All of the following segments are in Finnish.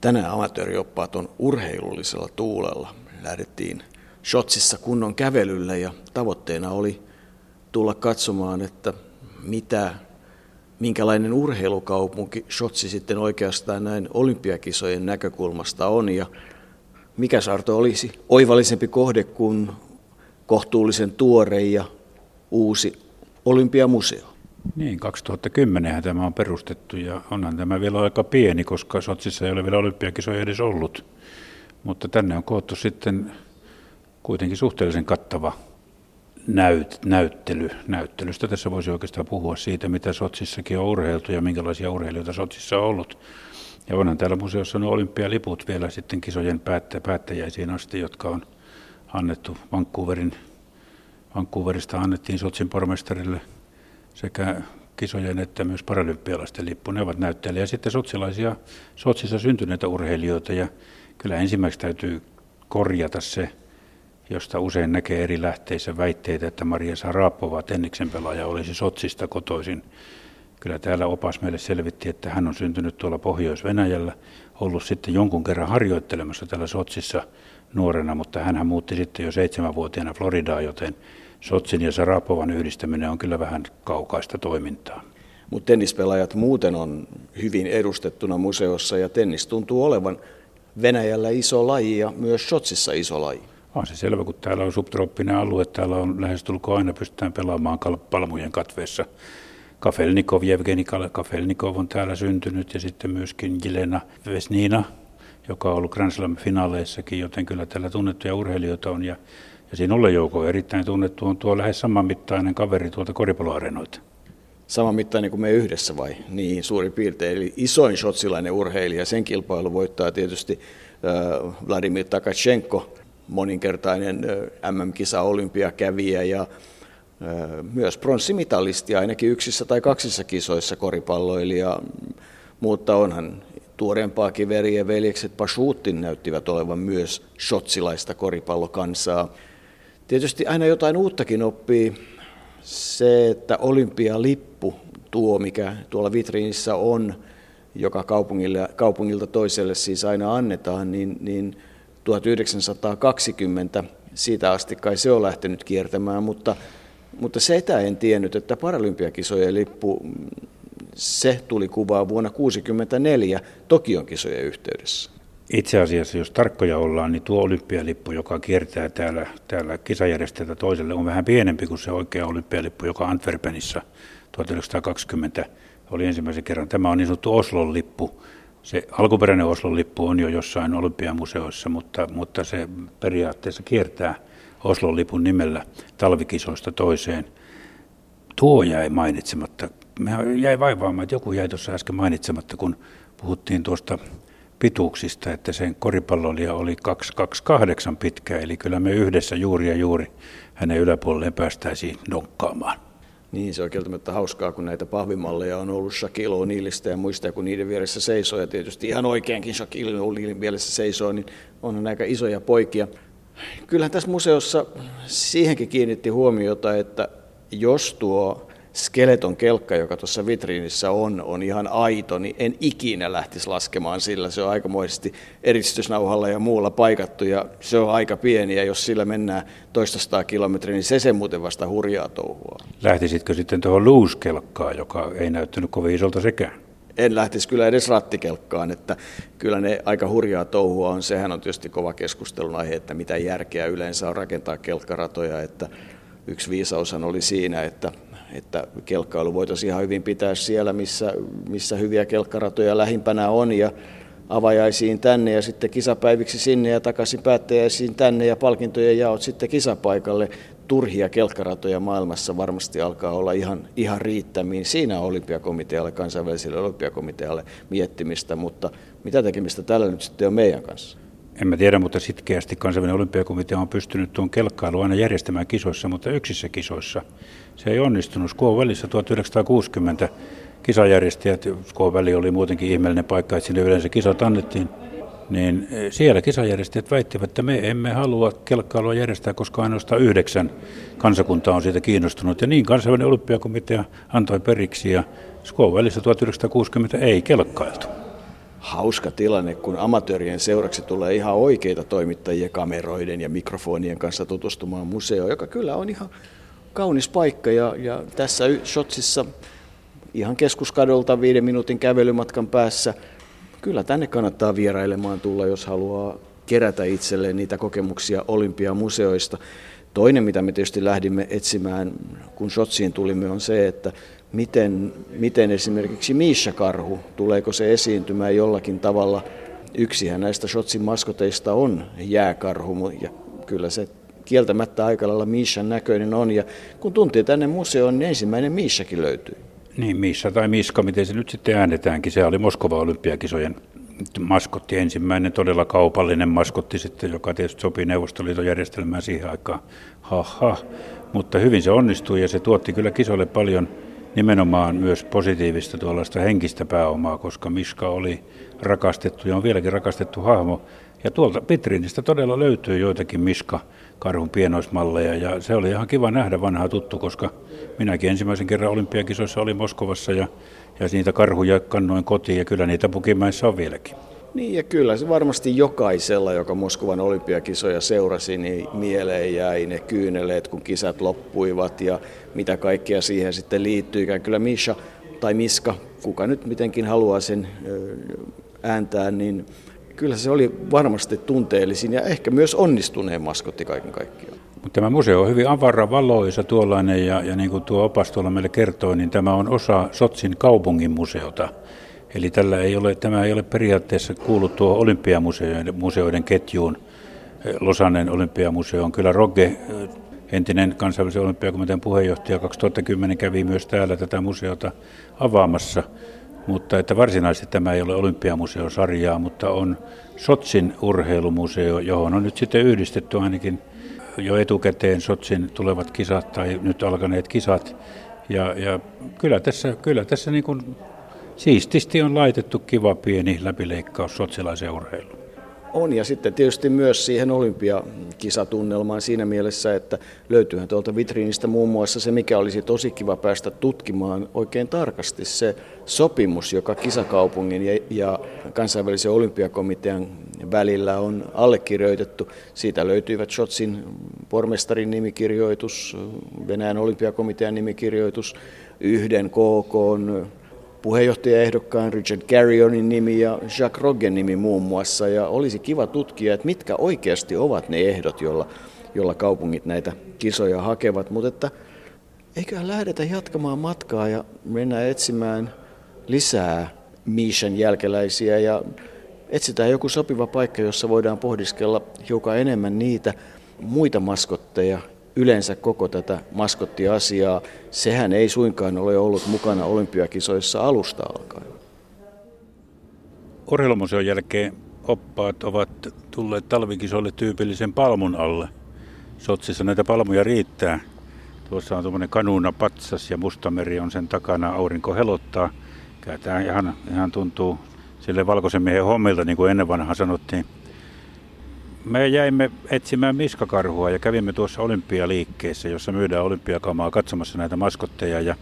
Tänään amatöörioppaat on urheilullisella tuulella. Lähdettiin Shotsissa kunnon kävelyllä ja tavoitteena oli tulla katsomaan, että mitä, minkälainen urheilukaupunki Shotsi sitten oikeastaan näin olympiakisojen näkökulmasta on ja mikä saarto olisi oivallisempi kohde kuin kohtuullisen tuore ja uusi olympiamuseo. Niin, 2010 tämä on perustettu ja onhan tämä vielä aika pieni, koska Sotsissa ei ole vielä olympiakisoja edes ollut. Mutta tänne on koottu sitten kuitenkin suhteellisen kattava näyt, näyttely. Näyttelystä tässä voisi oikeastaan puhua siitä, mitä Sotsissakin on urheiltu ja minkälaisia urheilijoita Sotsissa on ollut. Ja onhan täällä museossa nuo olympialiput vielä sitten kisojen päättä, päättäjäisiin asti, jotka on annettu Vancouverin, Vancouverista annettiin Sotsin pormestarille sekä kisojen että myös paralympialaisten lippu. Ne ovat näyttelijä. Ja sitten sotsilaisia, Sotsissa syntyneitä urheilijoita. Ja kyllä ensimmäiseksi täytyy korjata se, josta usein näkee eri lähteissä väitteitä, että Maria Sarapova, tenniksen pelaaja, olisi Sotsista kotoisin. Kyllä täällä opas meille selvitti, että hän on syntynyt tuolla Pohjois-Venäjällä, ollut sitten jonkun kerran harjoittelemassa täällä Sotsissa nuorena, mutta hän muutti sitten jo seitsemänvuotiaana Floridaan, joten Sotsin ja Sarapovan yhdistäminen on kyllä vähän kaukaista toimintaa. Mutta tennispelaajat muuten on hyvin edustettuna museossa ja tennis tuntuu olevan Venäjällä iso laji ja myös Sotsissa iso laji. On se selvä, kun täällä on subtrooppinen alue, täällä on lähestulkoon aina pystytään pelaamaan palmujen katveessa. Kafelnikov, Evgeni Kafelnikov on täällä syntynyt ja sitten myöskin Jelena Vesnina, joka on ollut Grand Slam-finaaleissakin, joten kyllä täällä tunnettuja urheilijoita on. Ja, ja siinä Olle Jouko erittäin tunnettu on tuo lähes samanmittainen kaveri tuolta koripalloareenoita. Sama mittainen kuin me yhdessä vai? Niin, suurin piirtein. Eli isoin shotsilainen urheilija. Sen kilpailu voittaa tietysti äh, Vladimir Takachenko, moninkertainen äh, MM-kisa olympiakävijä ja äh, myös pronssimitalisti ainakin yksissä tai kaksissa kisoissa koripalloilija, mutta onhan tuoreempaakin veri ja veljekset Pashutin näyttivät olevan myös shotsilaista koripallokansaa. Tietysti aina jotain uuttakin oppii. Se, että olympialippu, tuo mikä tuolla vitriinissä on, joka kaupungille, kaupungilta toiselle siis aina annetaan, niin, niin 1920 siitä asti kai se on lähtenyt kiertämään, mutta, mutta sitä en tiennyt, että paralympiakisojen lippu se tuli kuvaa vuonna 1964 Tokion kisojen yhteydessä. Itse asiassa, jos tarkkoja ollaan, niin tuo olympialippu, joka kiertää täällä, täällä kisajärjestäjältä toiselle, on vähän pienempi kuin se oikea olympialippu, joka Antwerpenissa 1920 oli ensimmäisen kerran. Tämä on niin sanottu Oslon lippu. Se alkuperäinen Oslon lippu on jo jossain olympiamuseoissa, mutta, mutta se periaatteessa kiertää Oslon lipun nimellä talvikisoista toiseen. Tuo jäi mainitsematta me jäi vaivaamaan, että joku jäi tuossa äsken mainitsematta, kun puhuttiin tuosta pituuksista, että sen koripalloilija oli 228 pitkä, eli kyllä me yhdessä juuri ja juuri hänen yläpuolelleen päästäisiin donkkaamaan. Niin, se on kieltämättä hauskaa, kun näitä pahvimalleja on ollut Shaquille O'Nealista ja muista, kun niiden vieressä seisoo, ja tietysti ihan oikeinkin Shaquille O'Nealin vieressä seisoo, niin on aika isoja poikia. Kyllähän tässä museossa siihenkin kiinnitti huomiota, että jos tuo skeleton kelkka, joka tuossa vitriinissä on, on ihan aito, niin en ikinä lähtisi laskemaan sillä. Se on aikamoisesti eristysnauhalla ja muulla paikattu ja se on aika pieni ja jos sillä mennään toista kilometriä, niin se sen muuten vasta hurjaa touhua. Lähtisitkö sitten tuohon luuskelkkaan, joka ei näyttänyt kovin isolta sekään? En lähtisi kyllä edes rattikelkkaan, että kyllä ne aika hurjaa touhua on. Sehän on tietysti kova keskustelun aihe, että mitä järkeä yleensä on rakentaa kelkkaratoja, että yksi viisaushan oli siinä, että että kelkkailu voitaisiin ihan hyvin pitää siellä, missä, missä hyviä kelkkaratoja lähimpänä on ja avajaisiin tänne ja sitten kisapäiviksi sinne ja takaisin päättäjäisiin tänne ja palkintojen jaot sitten kisapaikalle. Turhia kelkkaratoja maailmassa varmasti alkaa olla ihan, ihan riittämiin. Siinä olympiakomitealle, kansainväliselle olympiakomitealle miettimistä, mutta mitä tekemistä tällä nyt sitten on meidän kanssa? En mä tiedä, mutta sitkeästi kansainvälinen olympiakomitea on pystynyt tuon kelkkailu aina järjestämään kisoissa, mutta yksissä kisoissa se ei onnistunut. Skuon välissä 1960 kisajärjestäjät, Skuon väli oli muutenkin ihmeellinen paikka, että sinne yleensä kisat annettiin, niin eh, siellä kisajärjestäjät väittivät, että me emme halua kelkkailua järjestää, koska ainoastaan yhdeksän kansakuntaa on siitä kiinnostunut. Ja niin kansainvälinen olympiakomitea antoi periksi ja Skuon välissä 1960 ei kelkkailtu. Hauska tilanne, kun amatöörien seuraksi tulee ihan oikeita toimittajia kameroiden ja mikrofonien kanssa tutustumaan museoon, joka kyllä on ihan kaunis paikka ja, ja tässä Shotsissa ihan keskuskadolta viiden minuutin kävelymatkan päässä. Kyllä tänne kannattaa vierailemaan tulla, jos haluaa kerätä itselleen niitä kokemuksia olympiamuseoista. Toinen, mitä me tietysti lähdimme etsimään, kun Shotsiin tulimme, on se, että miten, miten esimerkiksi Miisha Karhu, tuleeko se esiintymään jollakin tavalla. Yksihän näistä Shotsin maskoteista on jääkarhu, ja kyllä se kieltämättä aika lailla Miishan näköinen on. Ja kun tuntee tänne museoon, niin ensimmäinen Miishakin löytyy. Niin, Miissa tai Miska, miten se nyt sitten äänetäänkin. Se oli Moskova olympiakisojen maskotti, ensimmäinen todella kaupallinen maskotti sitten, joka tietysti sopii Neuvostoliiton järjestelmään siihen aikaan. Ha, ha. Mutta hyvin se onnistui ja se tuotti kyllä kisoille paljon nimenomaan myös positiivista tuollaista henkistä pääomaa, koska Miska oli rakastettu ja on vieläkin rakastettu hahmo. Ja tuolta Pitriinistä todella löytyy joitakin Miska karhun pienoismalleja ja se oli ihan kiva nähdä vanha tuttu, koska minäkin ensimmäisen kerran olympiakisoissa olin Moskovassa ja, ja niitä karhuja kannoin kotiin ja kyllä niitä Pukimäissä on vieläkin. Niin ja kyllä se varmasti jokaisella, joka Moskovan olympiakisoja seurasi, niin mieleen jäi ne kyyneleet, kun kisat loppuivat ja mitä kaikkea siihen sitten liittyykään. Kyllä Misha tai Miska, kuka nyt mitenkin haluaa sen ääntää, niin kyllä se oli varmasti tunteellisin ja ehkä myös onnistuneen maskotti kaiken kaikkiaan. Tämä museo on hyvin avara, valoisa tuollainen ja, ja niin kuin tuo opas tuolla meille kertoi, niin tämä on osa Sotsin kaupungin museota. Eli tällä ei ole, tämä ei ole periaatteessa kuullut tuo olympiamuseoiden museoiden ketjuun. Losannen olympiamuseo on kyllä Rogge, entinen kansainvälisen olympiakomitean puheenjohtaja, 2010 kävi myös täällä tätä museota avaamassa. Mutta että varsinaisesti tämä ei ole olympiamuseosarjaa, mutta on Sotsin urheilumuseo, johon on nyt sitten yhdistetty ainakin jo etukäteen Sotsin tulevat kisat tai nyt alkaneet kisat. Ja, ja kyllä tässä, kyllä tässä niin kuin siististi on laitettu kiva pieni läpileikkaus sotsialaisen urheiluun. On ja sitten tietysti myös siihen olympiakisatunnelmaan siinä mielessä, että löytyyhän tuolta vitriinistä muun muassa se, mikä olisi tosi kiva päästä tutkimaan oikein tarkasti se sopimus, joka kisakaupungin ja, ja kansainvälisen olympiakomitean välillä on allekirjoitettu. Siitä löytyivät Shotsin pormestarin nimikirjoitus, Venäjän olympiakomitean nimikirjoitus, yhden KK puheenjohtajaehdokkaan Richard Garrionin nimi ja Jacques Roggen nimi muun muassa. Ja olisi kiva tutkia, että mitkä oikeasti ovat ne ehdot, joilla, joilla kaupungit näitä kisoja hakevat. Mutta että eiköhän lähdetä jatkamaan matkaa ja mennä etsimään lisää Mishan jälkeläisiä ja etsitään joku sopiva paikka, jossa voidaan pohdiskella hiukan enemmän niitä muita maskotteja, yleensä koko tätä maskottiasiaa. Sehän ei suinkaan ole ollut mukana olympiakisoissa alusta alkaen. Urheilumuseon jälkeen oppaat ovat tulleet talvikisoille tyypillisen palmun alle. Sotsissa näitä palmuja riittää. Tuossa on tuommoinen kanuuna patsas ja mustameri on sen takana, aurinko helottaa. Tämä ihan, ihan tuntuu sille valkoisen miehen hommilta, niin kuin ennen vanhaa sanottiin. Me jäimme etsimään miskakarhua ja kävimme tuossa olympialiikkeessä, jossa myydään olympiakamaa katsomassa näitä maskotteja. Ja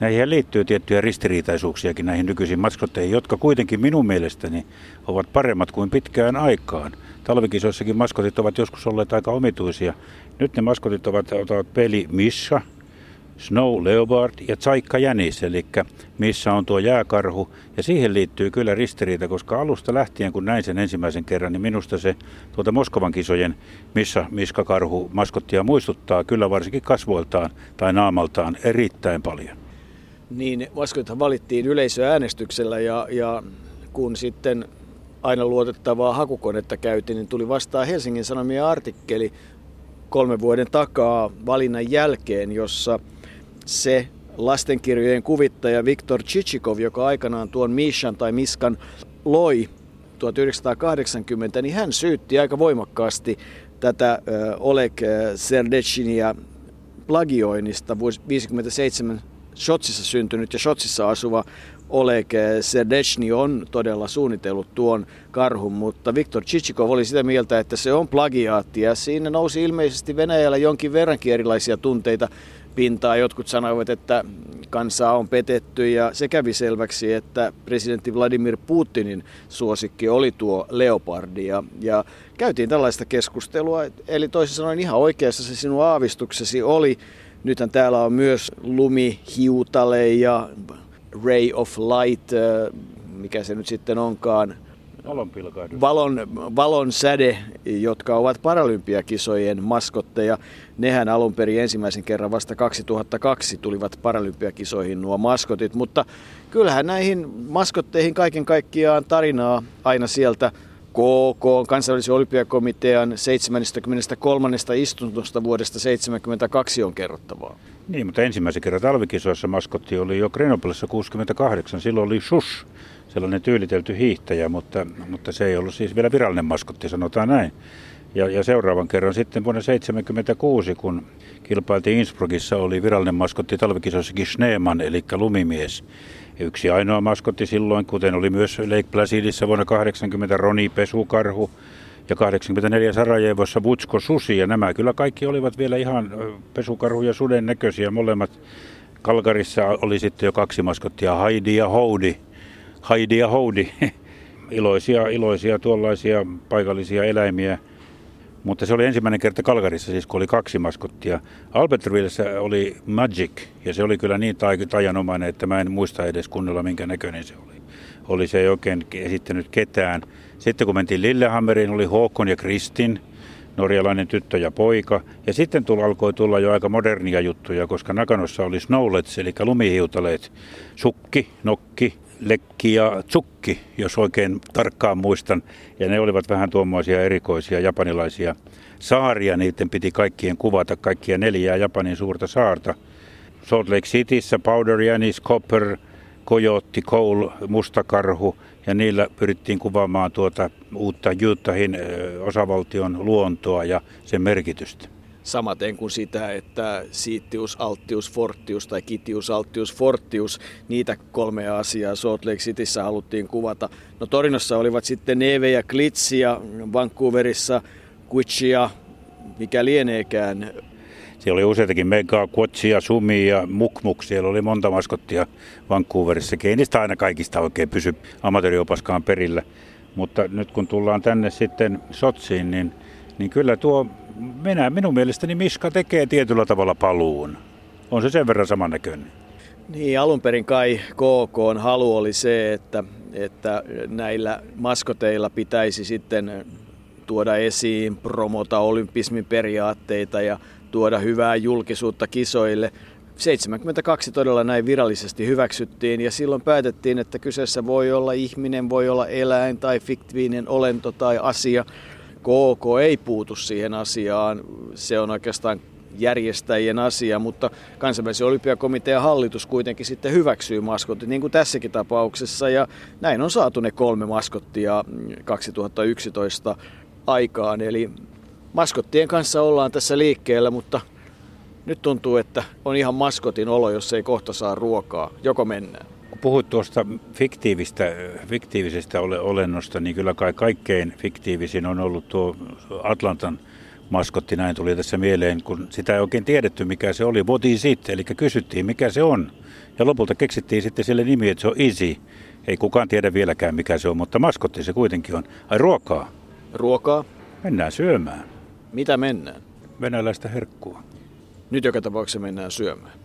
näihin liittyy tiettyjä ristiriitaisuuksiakin näihin nykyisiin maskotteihin, jotka kuitenkin minun mielestäni ovat paremmat kuin pitkään aikaan. Talvikisoissakin maskotit ovat joskus olleet aika omituisia. Nyt ne maskotit ovat, ovat peli Misha, Snow Leopard ja Tsaikka Jänis, eli missä on tuo jääkarhu. Ja siihen liittyy kyllä ristiriita, koska alusta lähtien, kun näin sen ensimmäisen kerran, niin minusta se tuota Moskovan kisojen missä miskakarhu maskottia muistuttaa kyllä varsinkin kasvoiltaan tai naamaltaan erittäin paljon. Niin, maskotithan valittiin yleisöäänestyksellä ja, ja kun sitten aina luotettavaa hakukonetta käytiin, niin tuli vastaan Helsingin Sanomien artikkeli kolmen vuoden takaa valinnan jälkeen, jossa se lastenkirjojen kuvittaja Viktor Chichikov, joka aikanaan tuon Mishan tai Miskan loi 1980, niin hän syytti aika voimakkaasti tätä Oleg Serdetshinia plagioinnista. Vuosi 57 Shotsissa syntynyt ja Shotsissa asuva Oleg Serdechny on todella suunnitellut tuon karhun, mutta Viktor Chichikov oli sitä mieltä, että se on plagiaatti ja siinä nousi ilmeisesti Venäjällä jonkin verrankin erilaisia tunteita pintaa. Jotkut sanoivat, että kansaa on petetty ja se kävi selväksi, että presidentti Vladimir Putinin suosikki oli tuo Leopardi ja, ja käytiin tällaista keskustelua. Eli toisin sanoen ihan oikeassa se sinun aavistuksesi oli. Nythän täällä on myös lumihiutale ja Ray of Light, mikä se nyt sitten onkaan, Valon, valon säde, jotka ovat paralympiakisojen maskotteja. Nehän alun perin ensimmäisen kerran vasta 2002 tulivat paralympiakisoihin nuo maskotit, mutta kyllähän näihin maskotteihin kaiken kaikkiaan tarinaa aina sieltä KK, kansainvälisen olympiakomitean 73. istuntosta vuodesta 1972 on kerrottavaa. Niin, mutta ensimmäisen kerran talvikisoissa maskotti oli jo Grenoblessa 68. Silloin oli Shush, sellainen tyylitelty hiihtäjä, mutta, mutta se ei ollut siis vielä virallinen maskotti, sanotaan näin. Ja, ja seuraavan kerran sitten vuonna 1976, kun kilpailtiin Innsbruckissa, oli virallinen maskotti talvikisoissakin Schneeman, eli lumimies. Yksi ainoa maskotti silloin, kuten oli myös Lake Placidissa vuonna 80 Roni Pesukarhu ja 84 Sarajevossa Vutsko Susi. Ja nämä kyllä kaikki olivat vielä ihan pesukarhu ja suden näköisiä molemmat. Kalkarissa oli sitten jo kaksi maskottia, Heidi ja Houdi. Heidi ja Houdi. iloisia, iloisia tuollaisia paikallisia eläimiä. Mutta se oli ensimmäinen kerta Kalkarissa, siis kun oli kaksi maskottia. Albertvillessä oli Magic, ja se oli kyllä niin tajanomainen, että mä en muista edes kunnolla minkä näköinen se oli. Oli se ei oikein esittänyt ketään. Sitten kun mentiin Lillehammeriin, oli Håkon ja Kristin, norjalainen tyttö ja poika. Ja sitten tuli, alkoi tulla jo aika modernia juttuja, koska Nakanossa oli snowlets, eli lumihiutaleet, sukki, nokki, lekki ja tsukki, jos oikein tarkkaan muistan. Ja ne olivat vähän tuommoisia erikoisia japanilaisia saaria. Niiden piti kaikkien kuvata kaikkia neljää Japanin suurta saarta. Salt Lake Cityssä Powder Janis, Copper, Coyote, Cole, Mustakarhu ja niillä pyrittiin kuvaamaan tuota uutta Utahin osavaltion luontoa ja sen merkitystä. Samaten kuin sitä, että Siittius, Alttius, Fortius tai Kitius, Alttius, Fortius, niitä kolmea asiaa Salt Lake Cityssä haluttiin kuvata. No Torinossa olivat sitten Neve ja Klitsi ja Vancouverissa Kuitsia, mikä lieneekään. Siellä oli useitakin Mega, Quotsia, Sumi ja Mukmuk. Siellä oli monta maskottia Vancouverissa. Ei niistä aina kaikista oikein pysy amatööriopaskaan perillä. Mutta nyt kun tullaan tänne sitten Sotsiin, niin, niin kyllä tuo minä, minun mielestäni Miska tekee tietyllä tavalla paluun. On se sen verran samannäköinen. Niin, alun perin kai KK halu oli se, että, että näillä maskoteilla pitäisi sitten tuoda esiin, promota olympismin periaatteita ja tuoda hyvää julkisuutta kisoille. 72 todella näin virallisesti hyväksyttiin ja silloin päätettiin, että kyseessä voi olla ihminen, voi olla eläin tai fiktiivinen olento tai asia – KK ei puutu siihen asiaan, se on oikeastaan järjestäjien asia, mutta kansainvälisen olympiakomitean hallitus kuitenkin sitten hyväksyy maskotit, niin kuin tässäkin tapauksessa, ja näin on saatu ne kolme maskottia 2011 aikaan, eli maskottien kanssa ollaan tässä liikkeellä, mutta nyt tuntuu, että on ihan maskotin olo, jos ei kohta saa ruokaa. Joko mennään? Puhuit tuosta fiktiivistä, fiktiivisestä olennosta, niin kyllä kai kaikkein fiktiivisin on ollut tuo Atlantan maskotti, näin tuli tässä mieleen, kun sitä ei oikein tiedetty, mikä se oli. What is it? Eli kysyttiin, mikä se on. Ja lopulta keksittiin sitten sille nimi, että se on Easy. Ei kukaan tiedä vieläkään, mikä se on, mutta maskotti se kuitenkin on. Ai ruokaa? Ruokaa? Mennään syömään. Mitä mennään? Venäläistä herkkua. Nyt joka tapauksessa mennään syömään.